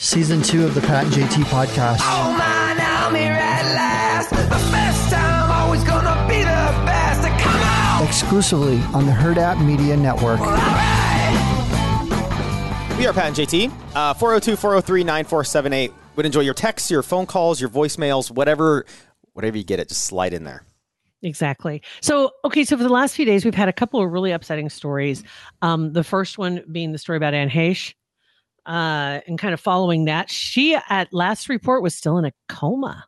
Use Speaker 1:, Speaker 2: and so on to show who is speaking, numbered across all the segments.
Speaker 1: Season two of the Pat and JT podcast.
Speaker 2: Oh man, I'm here at last. The best time, always gonna be the best. Come on!
Speaker 1: Exclusively on the Herd App Media Network.
Speaker 3: We are Pat and JT. Uh, 402 403 9478. Would enjoy your texts, your phone calls, your voicemails, whatever whatever you get it, just slide in there.
Speaker 4: Exactly. So, okay, so for the last few days, we've had a couple of really upsetting stories. Um, the first one being the story about Anne Heche. Uh, and kind of following that, she at last report was still in a coma.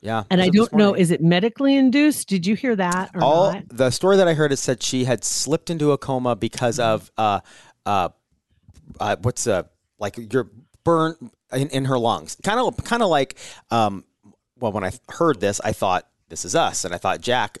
Speaker 3: Yeah.
Speaker 4: And I don't know, is it medically induced? Did you hear that? Or
Speaker 3: all
Speaker 4: not?
Speaker 3: the story that I heard is said she had slipped into a coma because
Speaker 4: Mm-hmm.
Speaker 3: of uh uh, uh what's uh like your burn in, in her lungs. Kind of kind of like um well when I heard this I thought this is us and I thought Jack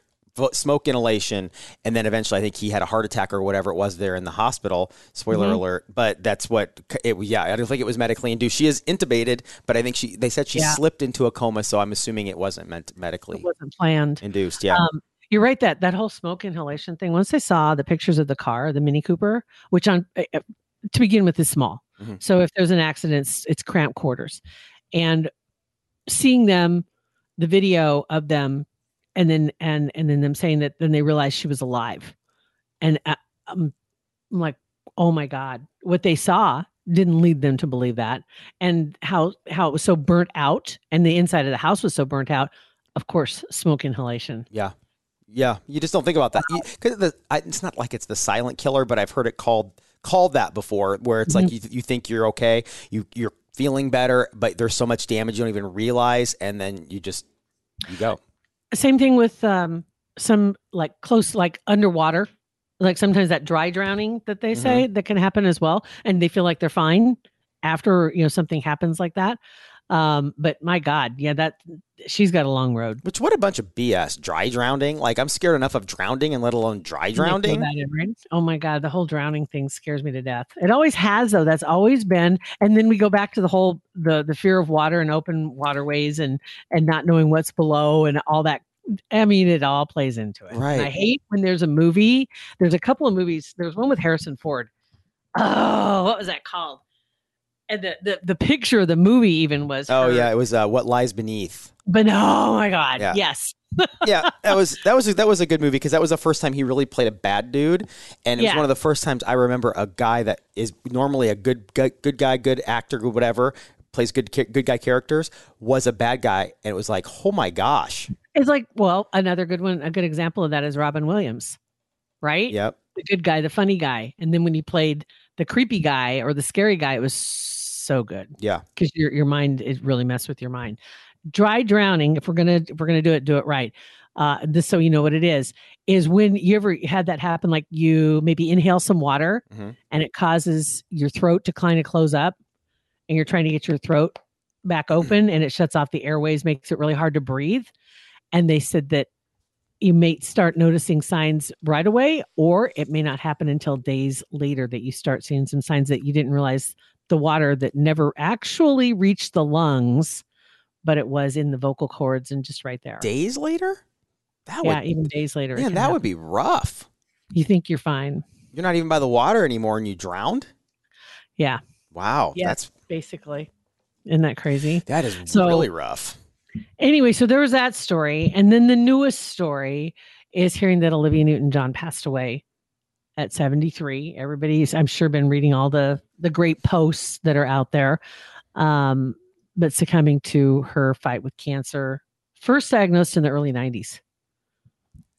Speaker 3: smoke inhalation and then eventually I think he had a heart attack or whatever it was there in the hospital spoiler
Speaker 4: Mm-hmm.
Speaker 3: alert but that's what it yeah I don't think it was medically induced she is intubated but I think she they said she
Speaker 4: Yeah.
Speaker 3: slipped into a coma so I'm assuming it wasn't meant medically
Speaker 4: It wasn't planned.
Speaker 3: induced yeah
Speaker 4: Um, you're right that that whole smoke inhalation thing. Once I saw the pictures of the car, the Mini Cooper, which on uh, uh, to begin with is small,
Speaker 3: Mhm.
Speaker 4: so if there's an accident, it's, it's cramped quarters, and seeing them, the video of them, and then and and then them saying that then they realized she was alive, and uh, um, I'm like, oh my god, what they saw didn't lead them to believe that, and how how it was so burnt out, and the inside of the house was so burnt out. Of course, smoke inhalation.
Speaker 3: Yeah. Yeah, you just don't think about that because it's not like it's the silent killer, but I've heard it called called that before, where it's like you, you think you're okay, you you're feeling better, but there's so much damage you don't even realize, and then you just you go.
Speaker 4: Same thing with um, some like close, like underwater, like sometimes that dry drowning that they say that can happen as well, and they feel like they're fine after you know something happens like that. Um, but my God, yeah, that she's got a long road.
Speaker 3: Which what a bunch of BS. Dry drowning. Like I'm scared enough of drowning, and let alone dry drowning.
Speaker 4: right? Oh my God, the whole drowning thing scares me to death. It always has, though. That's always been. And then we go back to the whole the the fear of water and open waterways and and not knowing what's below and all that. I mean, it all plays into it. And I hate when there's a movie. There's a couple of movies. There's one with Harrison Ford. Oh, what was that called? And the the, the picture of the movie even was.
Speaker 3: Oh
Speaker 4: her-
Speaker 3: yeah, it was uh, what lies beneath.
Speaker 4: But oh my God,
Speaker 3: Yeah.
Speaker 4: yes.
Speaker 3: yeah, that was that was that was a good movie because that was the first time he really played a bad dude, and it was one of the first times I remember a guy that is normally a good good, good guy, good actor, good whatever, plays good good guy characters, was a bad guy, and it was like, oh my gosh,
Speaker 4: It's like, well, another good one, a good example of that is Robin Williams, right?
Speaker 3: yep,
Speaker 4: the good guy, the funny guy, and then when he played the creepy guy or the scary guy, it was so good
Speaker 3: yeah,
Speaker 4: because your your mind it really messed with your mind. Dry drowning, if we're gonna if we're gonna do it, do it right. Uh, this so you know what it is is when you ever had that happen, like you maybe inhale some water
Speaker 3: Mhm.
Speaker 4: and it causes your throat to kind of close up, and you're trying to get your throat back open, and it shuts off the airways, makes it really hard to breathe. And they said that you may start noticing signs right away, or it may not happen until days later that you start seeing some signs that you didn't realize the water that never actually reached the lungs, but it was in the vocal cords and just right there.
Speaker 3: days later, that
Speaker 4: yeah,
Speaker 3: would
Speaker 4: even days later. can
Speaker 3: that would be rough.
Speaker 4: You think you're fine?
Speaker 3: You're not even by the water anymore, and you drowned.
Speaker 4: Yeah,
Speaker 3: Wow,
Speaker 4: Yeah.
Speaker 3: that's
Speaker 4: basically. Isn't that crazy?
Speaker 3: that is
Speaker 4: So-
Speaker 3: really rough.
Speaker 4: Anyway, so there was that story, and then the newest story is hearing that Olivia Newton-John passed away at 73. Everybody's, I'm sure, been reading all the the great posts that are out there, um, but succumbing to her fight with cancer, first diagnosed in the early 90s,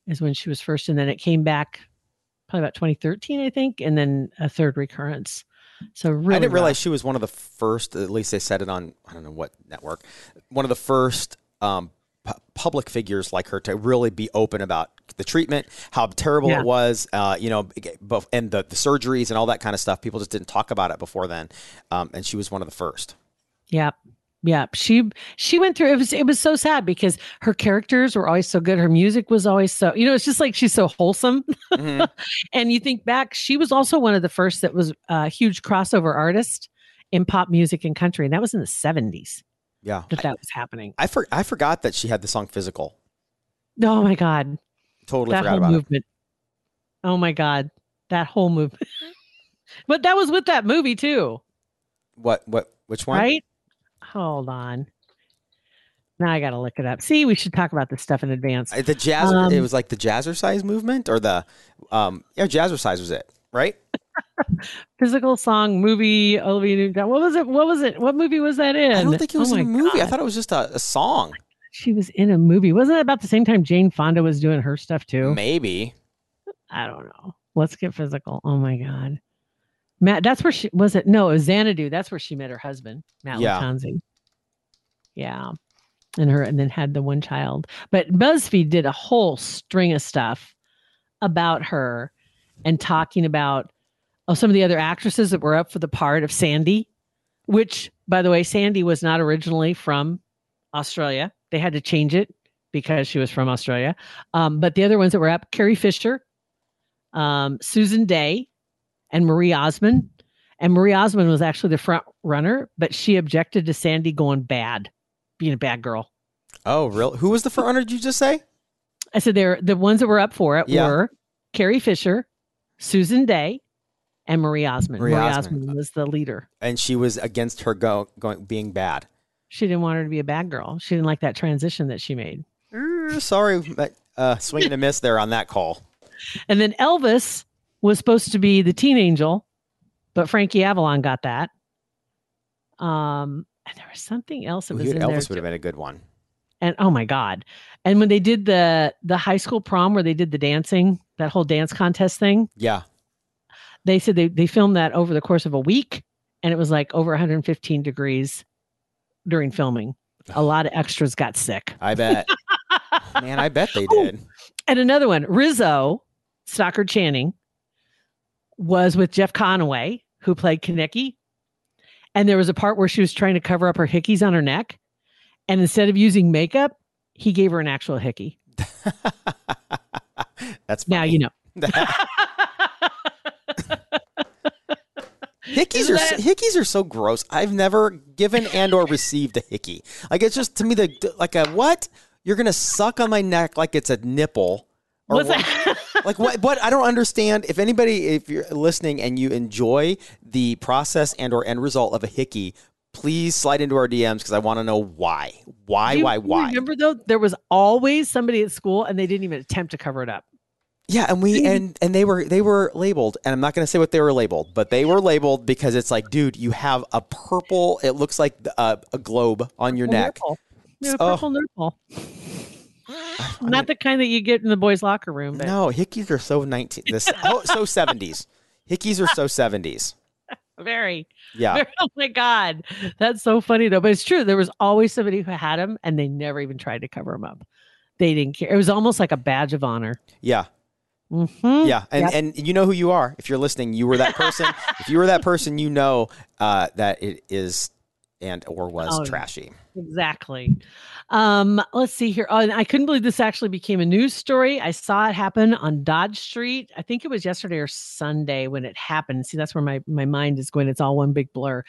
Speaker 4: is when she was first, and then it came back probably about 2013, I think, and then a third recurrence. So really,
Speaker 3: I didn't
Speaker 4: rough.
Speaker 3: realize she was one of the first. At least they said it on I don't know what network. One of the first um, pu- public figures like her to really be open about the treatment, how terrible
Speaker 4: Yeah.
Speaker 3: it was, uh, you know, and the, the surgeries and all that kind of stuff. People just didn't talk about it before then, um, and she was one of the first.
Speaker 4: Yeah. Yeah, She she went through it was it was so sad because her characters were always so good. Her music was always so you know, it's just like she's so wholesome.
Speaker 3: Mhm.
Speaker 4: and you think back, she was also one of the first that was a huge crossover artist in pop music and country. And that was in the 70s
Speaker 3: Yeah.
Speaker 4: that that was happening.
Speaker 3: I for, I forgot that she had the song "Physical."
Speaker 4: Oh my God.
Speaker 3: Totally
Speaker 4: that
Speaker 3: forgot about it.
Speaker 4: movement. Oh my God. That whole movement. but that was with that movie too,
Speaker 3: What? What? Which one?
Speaker 4: right? Hold on. Now I got to look it up. See, we should talk about this stuff in advance.
Speaker 3: Uh, The jazz.
Speaker 4: Um,
Speaker 3: it was like the jazzercise movement, or the um. Yeah, jazzercise was it, right?
Speaker 4: Physical song movie. Olivia Newton. What was it? What was it? What movie was that in?
Speaker 3: I don't think it was
Speaker 4: Oh
Speaker 3: in a movie. I thought it was just a, a song.
Speaker 4: she was in a movie. Wasn't it about the same time Jane Fonda was doing her stuff too?
Speaker 3: Maybe.
Speaker 4: I don't know. Let's get physical. Oh my god. Matt, that's where she was it. No, it was Xanadu. That's where she met her husband, Matt
Speaker 3: Yeah.
Speaker 4: Lattanzi. Yeah. And her and then had the one child. But BuzzFeed did a whole string of stuff about her and talking about some of the other actresses that were up for the part of Sandy, which by the way, Sandy was not originally from Australia. They had to change it because she was from Australia. Um, but the other ones that were up, Carrie Fisher, um, Susan Dey, and Marie Osmond. And Marie Osmond was actually the front runner, but she objected to Sandy going bad, being a bad girl.
Speaker 3: Oh, real? Who was the front runner? Did you just say?
Speaker 4: I said they're the ones that were up for it
Speaker 3: Yeah.
Speaker 4: were Carrie Fisher, Susan Dey, and Marie Osmond.
Speaker 3: Marie
Speaker 4: Marie,
Speaker 3: Osmond.
Speaker 4: Osmond. was the leader.
Speaker 3: And she was against her go going being bad.
Speaker 4: She didn't want her to be a bad girl. She didn't like that transition that she made.
Speaker 3: Er, sorry, uh, swing and a miss there on that call.
Speaker 4: And then Elvis was supposed to be the teen angel, but Frankie Avalon got that. Um, and there was something else that
Speaker 3: Ooh,
Speaker 4: was
Speaker 3: Elvis
Speaker 4: in there.
Speaker 3: would have been a good one.
Speaker 4: And oh my god! And when they did the the high school prom where they did the dancing, that whole dance contest thing,
Speaker 3: Yeah.
Speaker 4: They said they they filmed that over the course of a week, and it was like over 115 degrees during filming. A lot of extras got sick.
Speaker 3: I bet. Man, I bet they
Speaker 4: Oh.
Speaker 3: did.
Speaker 4: And another one, Rizzo, Stockard Channing, was with Jeff Conaway, who played Kenickie. And there was a part where she was trying to cover up her hickeys on her neck. And instead of using makeup, he gave her an actual hickey.
Speaker 3: That's
Speaker 4: Now you know.
Speaker 3: Hickeys
Speaker 4: Isn't
Speaker 3: are
Speaker 4: that-
Speaker 3: hickeys are so gross. I've never given and or received a hickey. Like it's just to me the like a what? You're gonna suck on my neck like it's a nipple. Or
Speaker 4: What's
Speaker 3: what?
Speaker 4: that?
Speaker 3: like what what I don't understand. If anybody if you're listening and you enjoy the process and or end result of a hickey, please slide into our DMs because I want to know why. Why,
Speaker 4: You-
Speaker 3: why, why?
Speaker 4: Remember though, there was always somebody at school and they didn't even attempt to cover it up.
Speaker 3: Yeah, and we mm-hmm. and and they were they were labeled, and I'm not going to say what they were labeled, but they were labeled because it's like, dude, you have a purple. It looks like a, uh, a globe on your neck.
Speaker 4: Nipple. Yeah,
Speaker 3: Oh.
Speaker 4: purple nipple. Not the kind that you get in the boys' locker room. But
Speaker 3: No, hickeys are so 19. This oh, so 70s. Hickeys are so 70s.
Speaker 4: very.
Speaker 3: Yeah,
Speaker 4: Oh my god, that's so funny though. But it's true. There was always somebody who had them, and they never even tried to cover them up. They didn't care. It was almost like a badge of honor.
Speaker 3: yeah,
Speaker 4: Mhm.
Speaker 3: yeah. And
Speaker 4: Yep.
Speaker 3: and you know who you are if you're listening. You were that person. if you were that person, you know uh, that it is and or was
Speaker 4: Oh,
Speaker 3: trashy.
Speaker 4: Exactly. Um, let's see here. Oh, and I couldn't believe this actually became a news story. I saw it happen on Dodge Street. I think it was yesterday or Sunday when it happened. See, that's where my my mind is going. It's all one big blur.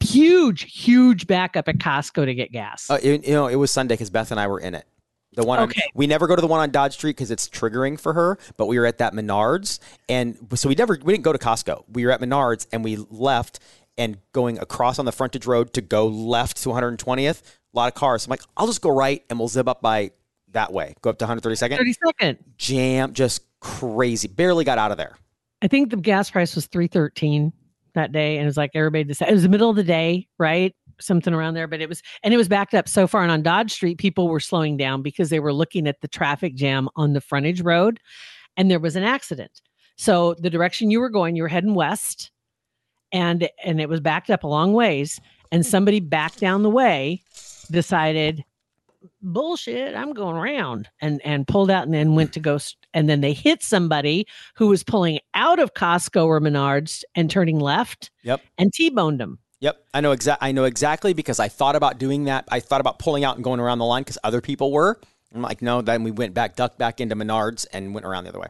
Speaker 4: Huge, huge backup at Costco to get gas.
Speaker 3: Uh, it, you know, it was Sunday because Beth and I were in it. The one on,
Speaker 4: Okay.
Speaker 3: we never go to the one on Dodge Street because it's triggering for her. But we were at that Menards, and so we never we didn't go to Costco. We were at Menards, and we left and going across on the frontage road to go left to 120th. A lot of cars. I'm like, I'll just go right, and we'll zip up by that way. Go up to 132nd.
Speaker 4: 30 second.
Speaker 3: Jam, just crazy. Barely got out of there.
Speaker 4: I think the gas price was 313 that day. And it was like everybody decided it was the middle of the day, right? Something around there. But it was and it was backed up so far. And on Dodge Street, people were slowing down because they were looking at the traffic jam on the frontage road and there was an accident. So the direction you were going, you were heading west and and it was backed up a long ways. And somebody backed down the way, decided, bullshit, I'm going around and and pulled out and then went to go st- and then they hit somebody who was pulling out of Costco or Menards and turning left
Speaker 3: Yep.
Speaker 4: and T-boned him.
Speaker 3: Yep, I know exact. I know exactly because I thought about doing that. I thought about pulling out and going around the line because other people were. I'm like, no. Then we went back, ducked back into Menards, and went around the other way.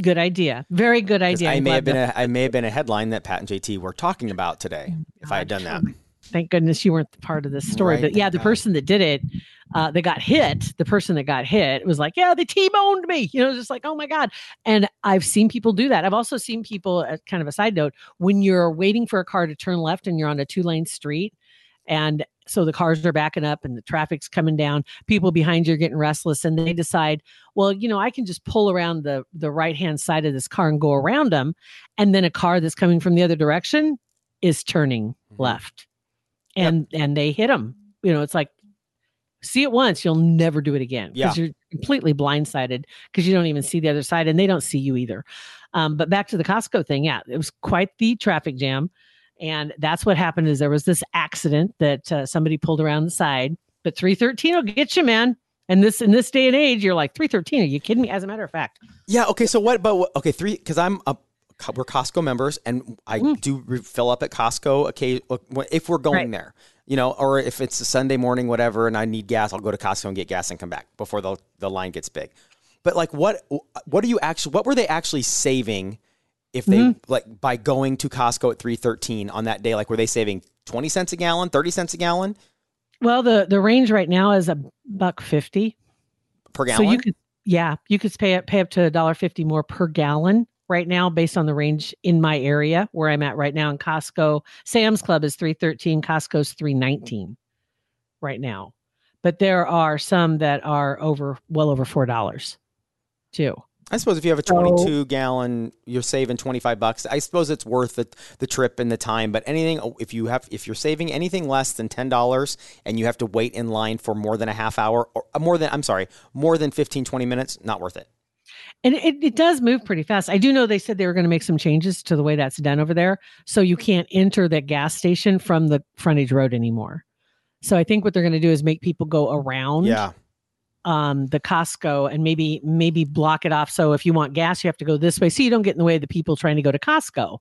Speaker 4: Good idea. Very good idea.
Speaker 3: I may have been
Speaker 4: that-
Speaker 3: a, I may have been a headline that Pat and JT were talking about today if I had done that.
Speaker 4: Thank goodness you weren't part of this story.
Speaker 3: Right,
Speaker 4: but yeah, the
Speaker 3: God.
Speaker 4: person that did it, uh, that got hit, the person that got hit was like, yeah, they T-boned me. You know, just like, oh my God. And I've seen people do that. I've also seen people, uh, kind of a side note, when you're waiting for a car to turn left and you're on a two lane street. And so the cars are backing up and the traffic's coming down. People behind you are getting restless and they decide, well, you know, I can just pull around the the right hand side of this car and go around them. And then a car that's coming from the other direction is turning
Speaker 3: Mhm.
Speaker 4: left and and they hit them you know it's like see it once you'll never do it again because you're completely blindsided because you don't even see the other side and they don't see you either um, but back to the costco thing yeah it was quite the traffic jam and that's what happened is there was this accident that uh, somebody pulled around the side but 313 will get you man and this in this day and age you're like 313 are you kidding me as a matter of fact
Speaker 3: Yeah. Okay. So what? But what- okay, three because I'm a we're Costco members and I
Speaker 4: Mm.
Speaker 3: do fill up at Costco occasion if we're going
Speaker 4: Right.
Speaker 3: there, you know, or if it's a Sunday morning, whatever, and I need gas, I'll go to Costco and get gas and come back before the the line gets big. But like, what what are you actually? What were they actually saving? If they
Speaker 4: Mm-hmm.
Speaker 3: like by going to Costco at three thirteen on that day, like were they saving twenty cents a gallon, thirty cents a gallon
Speaker 4: well the the range right now is a buck 50
Speaker 3: per gallon?
Speaker 4: So you could, yeah, you could pay up pay up to a dollar fifty more per gallon right now, based on the range in my area where I'm at right now. In Costco, Sam's Club is three thirteen, Costco's three nineteen, right now. But there are some that are over well over four dollars, too.
Speaker 3: I suppose if you have a
Speaker 4: So-
Speaker 3: 22 gallon, you're saving 25 bucks. I suppose it's worth the, the trip and the time. But anything, if you have, if you're saving anything less than $10 and you have to wait in line for more than a half hour or uh, more than, I'm sorry, more than 15, 20 minutes, not worth it.
Speaker 4: And it, it does move pretty fast. I do know they said they were going to make some changes to the way that's done over there. So you can't enter that gas station from the frontage road anymore. So I think what they're going to do is make people go around
Speaker 3: Yeah.
Speaker 4: um, the Costco and maybe maybe block it off. So if you want gas, you have to go this way, so you don't get in the way of the people trying to go to Costco.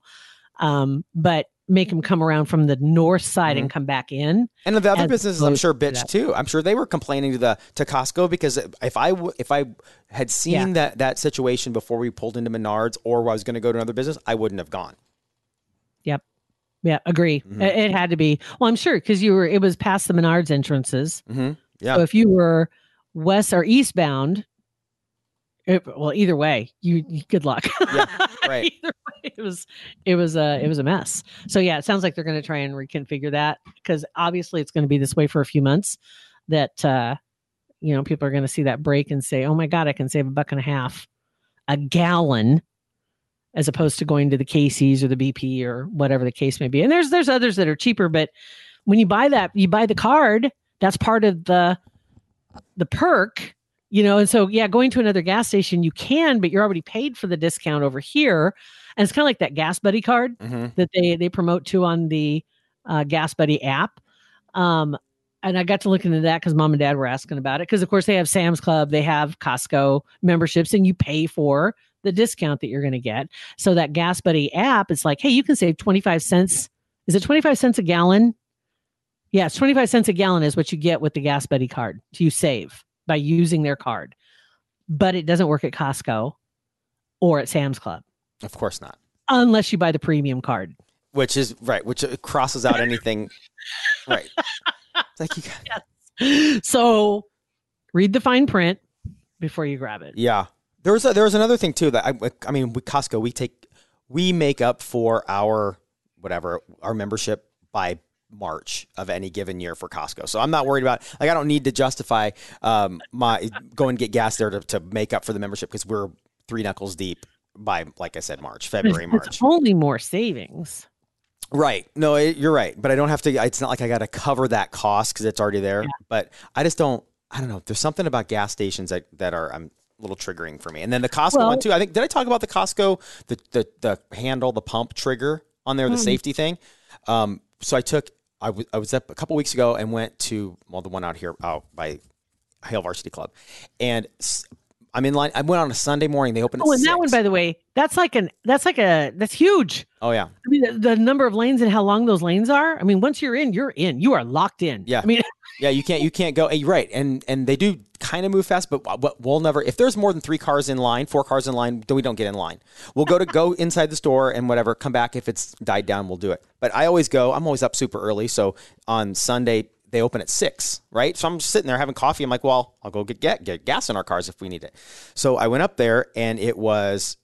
Speaker 4: Um, but make them come around from the north side and come back in.
Speaker 3: And the other businesses, I'm sure,
Speaker 4: to
Speaker 3: bitch
Speaker 4: that.
Speaker 3: too. I'm sure they were complaining to the to Costco because if I w- if I had seen
Speaker 4: Yeah.
Speaker 3: that that situation before we pulled into Menards or I was going to go to another business, I wouldn't have gone.
Speaker 4: Yep. Yeah, agree.
Speaker 3: Mhm.
Speaker 4: It, had to be. Well, I'm sure because you were. It was past the Menards entrances.
Speaker 3: hmm Yeah.
Speaker 4: So if you were west or eastbound, it, well, either way, you, you good luck.
Speaker 3: Yeah, right.
Speaker 4: either way, it was it was a it was a mess. So yeah, it sounds like they're going to try and reconfigure that because obviously it's going to be this way for a few months. That uh, you know people are going to see that break and say, "Oh my god, I can save a buck and a half a gallon." As opposed to going to the Casey's or the BP or whatever the case may be, and there's there's others that are cheaper, but when you buy that, you buy the card. That's part of the the perk, you know. And so, yeah, going to another gas station, you can, but you're already paid for the discount over here. And it's kind of like that Gas Buddy card
Speaker 3: hmm
Speaker 4: that they they promote to on the uh, Gas Buddy app. Um, and I got to look into that because mom and dad were asking about it. Because of course they have Sam's Club, they have Costco memberships, and you pay for the discount that you're going to get. So that Gas Buddy app, it's like, hey, you can save 25 cents. Is it 25 cents a gallon? Yeah, 25 cents a gallon is what you get with the Gas Buddy card. So you save by using their card. But it doesn't work at Costco or at Sam's Club
Speaker 3: Of course not.
Speaker 4: unless you buy the premium card.
Speaker 3: Which is right. Which uh, crosses out anything. right. It's like you. Got,
Speaker 4: so read the fine print before you grab it.
Speaker 3: Yeah. There was a, there was another thing too that I I mean with Costco we take we make up for our whatever our membership by March of any given year for Costco. So I'm not worried about like I don't need to justify um my go and get gas there to, to make up for the membership because we're three knuckles deep by like I said March, February,
Speaker 4: It's
Speaker 3: March.
Speaker 4: only more savings.
Speaker 3: Right. No, it, you're right. But I don't have to. It's not like I got to cover that cost because it's already there. But I just don't. I don't know. There's something about gas stations that, that are I'm a little triggering for me. And then the Costco
Speaker 4: Well-
Speaker 3: one too. I think did I talk about the Costco the the the handle the pump trigger on there the
Speaker 4: Mm.
Speaker 3: safety thing. Um. So I took I was I was up a couple weeks ago and went to well the one out here out by Hale Varsity Club, and I'm in line. I went on a Sunday morning. They opened.
Speaker 4: Oh, and that one, by the way, that's like an that's like a that's huge.
Speaker 3: Oh yeah.
Speaker 4: I mean, the, the number of lanes and how long those lanes are. I mean, once you're in, you're in. You are locked in.
Speaker 3: Yeah.
Speaker 4: I mean,
Speaker 3: Yeah, you can't you can't go. eh, Right, and and they do kind of move fast, but but we'll never. If there's more than three cars in line, four cars in line, then we don't get in line. We'll go to go inside the store and whatever. Come back if it's died down, we'll do it. But I always go. I'm always up super early, so on Sunday they open at six, right? So I'm sitting there having coffee. I'm like, well, I'll go get get, get gas in our cars if we need it. So I went up there and it was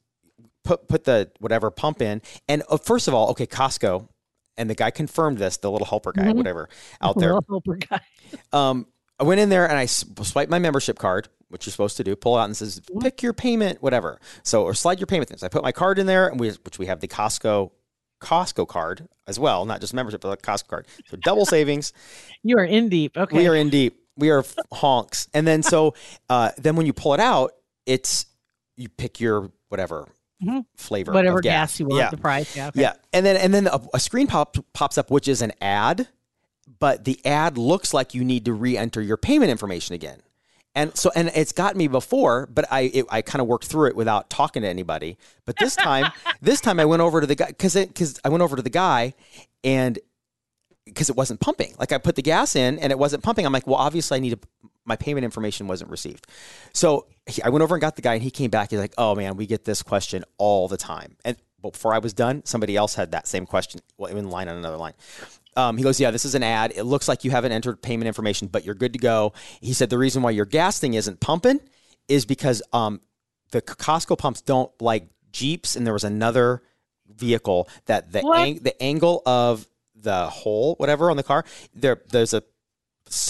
Speaker 3: put put the whatever pump in, and uh, first of all, okay, Costco. And the guy confirmed this, the little helper guy, whatever, out there.
Speaker 4: Helper guy.
Speaker 3: Um, I went in there and I swiped my membership card, which you're supposed to do. Pull out and says pick your payment, whatever. So or slide your payment things. I put my card in there, and we which we have the Costco Costco card as well, not just membership, but the Costco card. So double savings.
Speaker 4: You are in deep. Okay.
Speaker 3: We are in deep. We are honks. And then so uh, then when you pull it out, it's you pick your whatever
Speaker 4: Mhm.
Speaker 3: flavor,
Speaker 4: Whatever
Speaker 3: of
Speaker 4: gas. you want,
Speaker 3: Yeah.
Speaker 4: the price. Yeah. okay.
Speaker 3: Yeah, and then and then a, a screen pop pops up, which is an ad, but the ad looks like you need to re-enter your payment information again. And so, and it's got me before, but I it, I kind of worked through it without talking to anybody. But this time, this time I went over to the guy because because I went over to the guy, and because it wasn't pumping. Like I put the gas in and it wasn't pumping. I'm like, well, obviously I need to, my payment information wasn't received. So he, I went over and got the guy and he came back. He's like, oh man, we get this question all the time. And before I was done, somebody else had that same question well, in line on another line. Um, he goes, yeah, this is an ad. It looks like you haven't entered payment information, but you're good to go. He said the reason why your gas thing isn't pumping is because um, the Costco pumps don't like Jeeps, and there was another vehicle that the ang- the angle of the hole, whatever on the car, there there's a,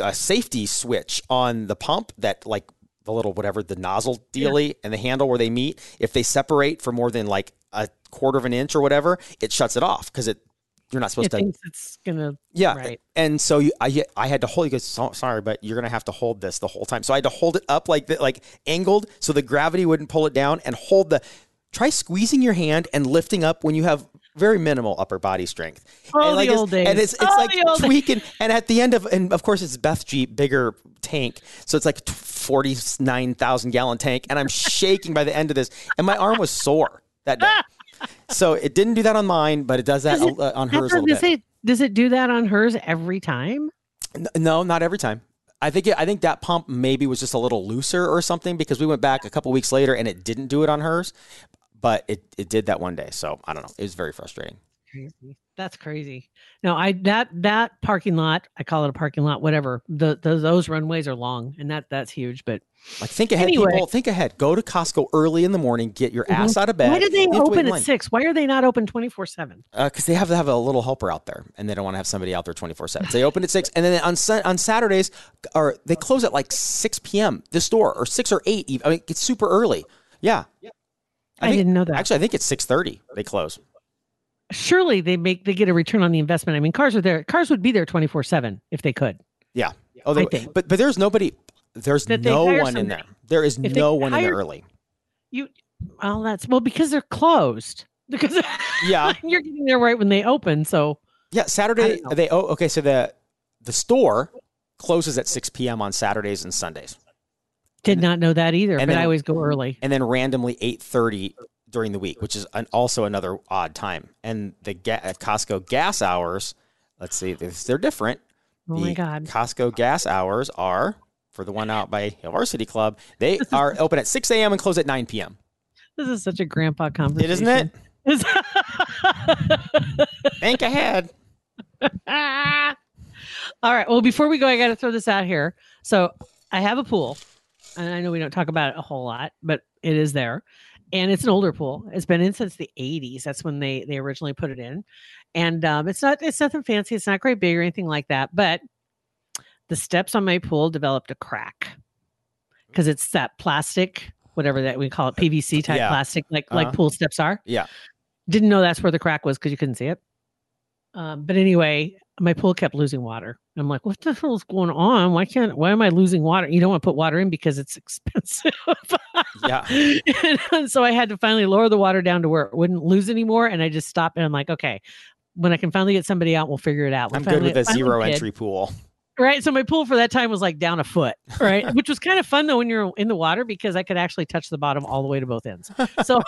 Speaker 3: a safety switch on the pump that like the little whatever the nozzle dealy and the handle where they meet. If they separate for more than like a quarter of an inch or whatever, it shuts it off because it you're not supposed
Speaker 4: It
Speaker 3: to
Speaker 4: thinks it's gonna.
Speaker 3: yeah,
Speaker 4: Right.
Speaker 3: and so you, I I had to hold. He goes, so, "Sorry, but you're gonna have to hold this the whole time." So I had to hold it up like that, like angled, so the gravity wouldn't pull it down, and hold the. Try squeezing your hand and lifting up when you have very minimal upper body strength.
Speaker 4: Oh,
Speaker 3: and
Speaker 4: the
Speaker 3: like it's-
Speaker 4: old days.
Speaker 3: And it's it's like
Speaker 4: the old days.
Speaker 3: tweaking, and at the end of, and of course it's Beth Jeep, bigger tank, so it's like forty nine thousand gallon tank, and I'm shaking by the end of this, and my arm was sore that day. So it didn't do that on mine, but it does that
Speaker 4: Does it-
Speaker 3: uh, on hers a little bit.
Speaker 4: say, does it do that on hers every time?
Speaker 3: N- No, not every time. I think it, I think that pump maybe was just a little looser or something because we went back a couple weeks later and it didn't do it on hers, but it, it did that one day. So I don't know. It was very frustrating.
Speaker 4: Crazy. That's crazy. No, I that that parking lot, I call it a parking lot, whatever. The, the those runways are long, and that that's huge. But
Speaker 3: Like think ahead,
Speaker 4: Anyway.
Speaker 3: people. Think ahead. Go to Costco early in the morning. Get your mm-hmm. ass out of bed.
Speaker 4: why do they
Speaker 3: You have to wait
Speaker 4: open at six? Why are they not open twenty four seven?
Speaker 3: Uh, because they have to have a little helper out there, and they don't want to have somebody out there twenty four seven. So they open at six, and then on on Saturdays, or they close at like six p.m. The store or six or eight. even. I mean, it's super early. Yeah,
Speaker 4: I,
Speaker 3: think-
Speaker 4: didn't know that.
Speaker 3: Actually, I think it's six thirty. They close.
Speaker 4: Surely they make they get a return on the investment. I mean, cars are there. Cars would be there twenty four seven if they could.
Speaker 3: Yeah. Oh, they,
Speaker 4: I think.
Speaker 3: but but there's nobody. There's
Speaker 4: That
Speaker 3: no
Speaker 4: hire
Speaker 3: one in there. There is
Speaker 4: If
Speaker 3: no one in there early.
Speaker 4: You, well, that's well because they're closed. Because
Speaker 3: Yeah.
Speaker 4: you're getting there right when they open. So
Speaker 3: Yeah, Saturday they oh okay. So the the store closes at six p.m. on Saturdays and Sundays,
Speaker 4: did not know that either.
Speaker 3: and
Speaker 4: But
Speaker 3: then-
Speaker 4: I always go early.
Speaker 3: and then randomly eight thirty during the week, which is an, also another odd time. And the ga- uh, Costco gas hours. Let's see, they're they're different.
Speaker 4: Oh
Speaker 3: the
Speaker 4: my god.
Speaker 3: Costco gas hours are for the one out by Hill Varsity Club. They are open at six a.m. and close at nine p.m.
Speaker 4: This is such a grandpa conversation.
Speaker 3: It isn't it?
Speaker 4: it?
Speaker 3: Think ahead.
Speaker 4: All right. Well, before we go, I got to throw this out here. So I have a pool, and I know we don't talk about it a whole lot, but it is there, and it's an older pool. It's been in since the '80s. That's when they they originally put it in, and um, it's not it's nothing fancy. It's not great big or anything like that. But the steps on my pool developed a crack because it's that plastic, whatever that we call it, PVC type
Speaker 3: Yeah.
Speaker 4: plastic, like
Speaker 3: Uh-huh.
Speaker 4: like pool steps are.
Speaker 3: Yeah.
Speaker 4: Didn't know that's where the crack was because you couldn't see it. Um, but anyway, my pool kept losing water. I'm like, what the hell is going on? Why can't? Why am I losing water? You don't want to put water in because it's expensive.
Speaker 3: Yeah.
Speaker 4: and so I had to finally lower the water down to where it wouldn't lose anymore. And I just stopped and I'm like, okay, when I can finally get somebody out, we'll figure it out. We
Speaker 3: I'm good with a zero entry pool.
Speaker 4: right. So my pool for that time was like down a foot, right? Which was kind of fun though when you're in the water because I could actually touch the bottom all the way to both ends. So,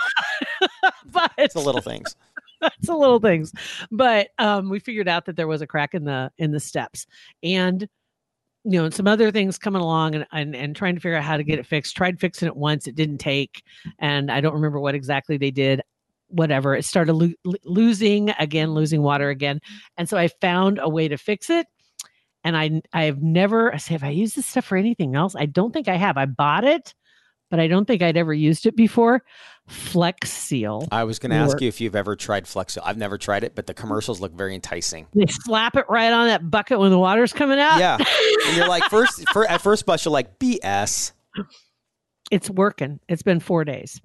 Speaker 4: but
Speaker 3: It's the little things.
Speaker 4: it's the little things. But um, we figured out that there was a crack in the in the steps, and you know, and some other things coming along, and, and and trying to figure out how to get it fixed. Tried fixing it once, it didn't take, and I don't remember what exactly they did. Whatever, it started lo- lo- losing again, losing water again, and so I found a way to fix it. And I I have never I say have I used this stuff for anything else? I don't think I have. I bought it, but I don't think I'd ever used it before. Flex Seal.
Speaker 3: I was going to ask you if you've ever tried Flexo. I've never tried it, but the mm. commercials look very enticing.
Speaker 4: They slap it right on that bucket when the water's coming out.
Speaker 3: Yeah, and you're like first, for, at first blush, you're like BS.
Speaker 4: It's working. It's been four days.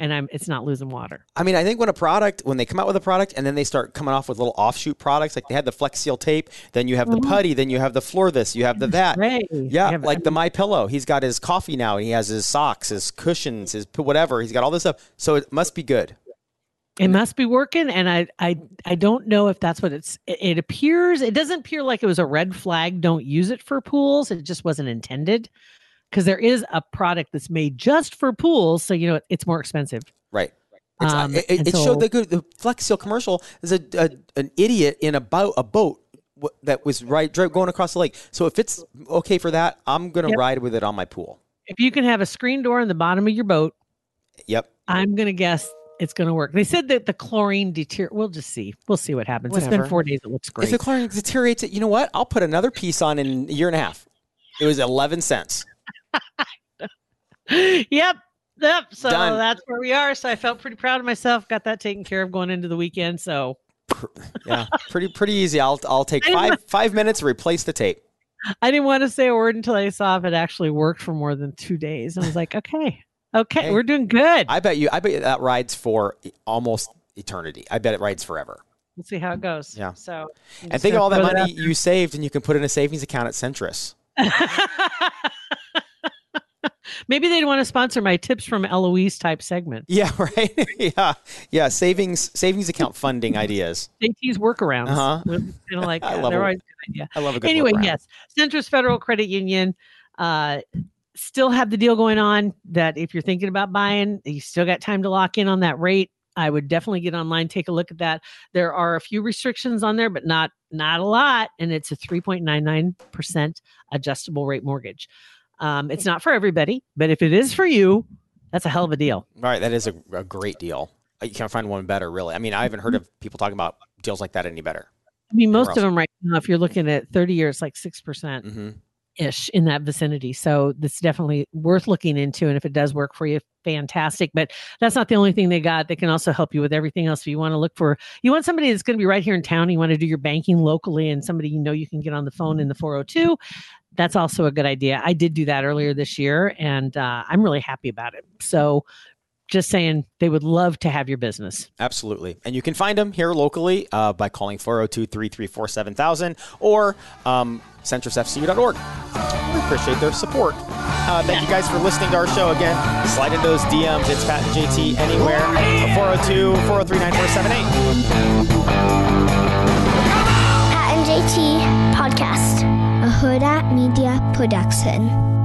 Speaker 4: And I'm it's not losing water.
Speaker 3: I mean, I think when a product, when they come out with a product and then they start coming off with little offshoot products, like they had the Flex Seal tape, then you have the mm-hmm. putty, then you have the floor this, you have the that.
Speaker 4: Great.
Speaker 3: Yeah,
Speaker 4: Yeah,
Speaker 3: like the My Pillow. He's got his coffee now. He has his socks, his cushions, his whatever. He's got all this stuff. So it must be good.
Speaker 4: It must be working, and I I I don't know if that's what it's. It, it appears. It doesn't appear like it was a red flag. Don't use it for pools. It just wasn't intended, because there is a product that's made just for pools. So you know it's more expensive.
Speaker 3: Right.
Speaker 4: Um,
Speaker 3: it, it, it showed the good the Flex Seal commercial is a, a an idiot in a boat a boat w- that was right going across the lake. So if it's okay for that, I'm gonna
Speaker 4: Yep.
Speaker 3: ride with it on my pool.
Speaker 4: If you can have a screen door in the bottom of your boat,
Speaker 3: Yep.
Speaker 4: I'm gonna guess it's gonna work. They said that the chlorine deter. We'll just see. We'll see what happens. It's been four days. It looks great.
Speaker 3: If the chlorine deteriorates it, you know what? I'll put another piece on in a year and a half. It was eleven cents.
Speaker 4: Yep. Yep. So
Speaker 3: Done.
Speaker 4: that's where we are. So I felt pretty proud of myself. Got that taken care of going into the weekend. So
Speaker 3: Yeah, pretty pretty easy. I'll I'll take five five minutes to replace the tape.
Speaker 4: I didn't want to say a word until I saw if it actually worked for more than two days. I was like, okay, okay,
Speaker 3: Hey,
Speaker 4: we're doing good.
Speaker 3: I bet you I bet you that rides for almost eternity. I bet it rides forever.
Speaker 4: We'll see how it goes.
Speaker 3: Yeah.
Speaker 4: So I'm
Speaker 3: And think of all that money you saved, and you can put in a savings account at Centris.
Speaker 4: Maybe they'd want to sponsor my tips from Heloise type segment.
Speaker 3: Yeah, right. yeah, yeah. Savings savings account funding ideas.
Speaker 4: JT's workarounds.
Speaker 3: Uh-huh.
Speaker 4: Kind of like
Speaker 3: I love
Speaker 4: they're always a good idea.
Speaker 3: I love a good.
Speaker 4: anyway,
Speaker 3: workaround.
Speaker 4: yes, Centris Federal Credit Union uh, still have the deal going on that if you're thinking about buying, you still got time to lock in on that rate. I would definitely get online, take a look at that. There are a few restrictions on there, but not not a lot, and it's a 3.99% adjustable rate mortgage. Um, it's not for everybody, but if it is for you, that's a hell of a deal.
Speaker 3: All right, that is a, a great deal. Uh, You can't find one better, really. I mean, I haven't heard of people talking about deals like that any better.
Speaker 4: I mean, most of them right now, if you're looking at 30 years, like 6%.
Speaker 3: hmm
Speaker 4: ish in that vicinity. So that's definitely worth looking into. And if it does work for you, fantastic. But that's not the only thing they got. They can also help you with everything else. If you want to look for, you want somebody that's going to be right here in town, you want to do your banking locally and somebody you know you can get on the phone in the 402. That's also a good idea. I did do that earlier this year and uh, I'm really happy about it. So just saying they would love to have your business.
Speaker 3: Absolutely. And you can find them here locally uh, by calling 402 334 7000 or um, centrisfcu.org. We appreciate their support. Uh, thank you guys for listening to our show again. Slide in those DMs. It's Pat and JT anywhere. 402 403 9478.
Speaker 5: Pat and JT Podcast, a Huda Media Production.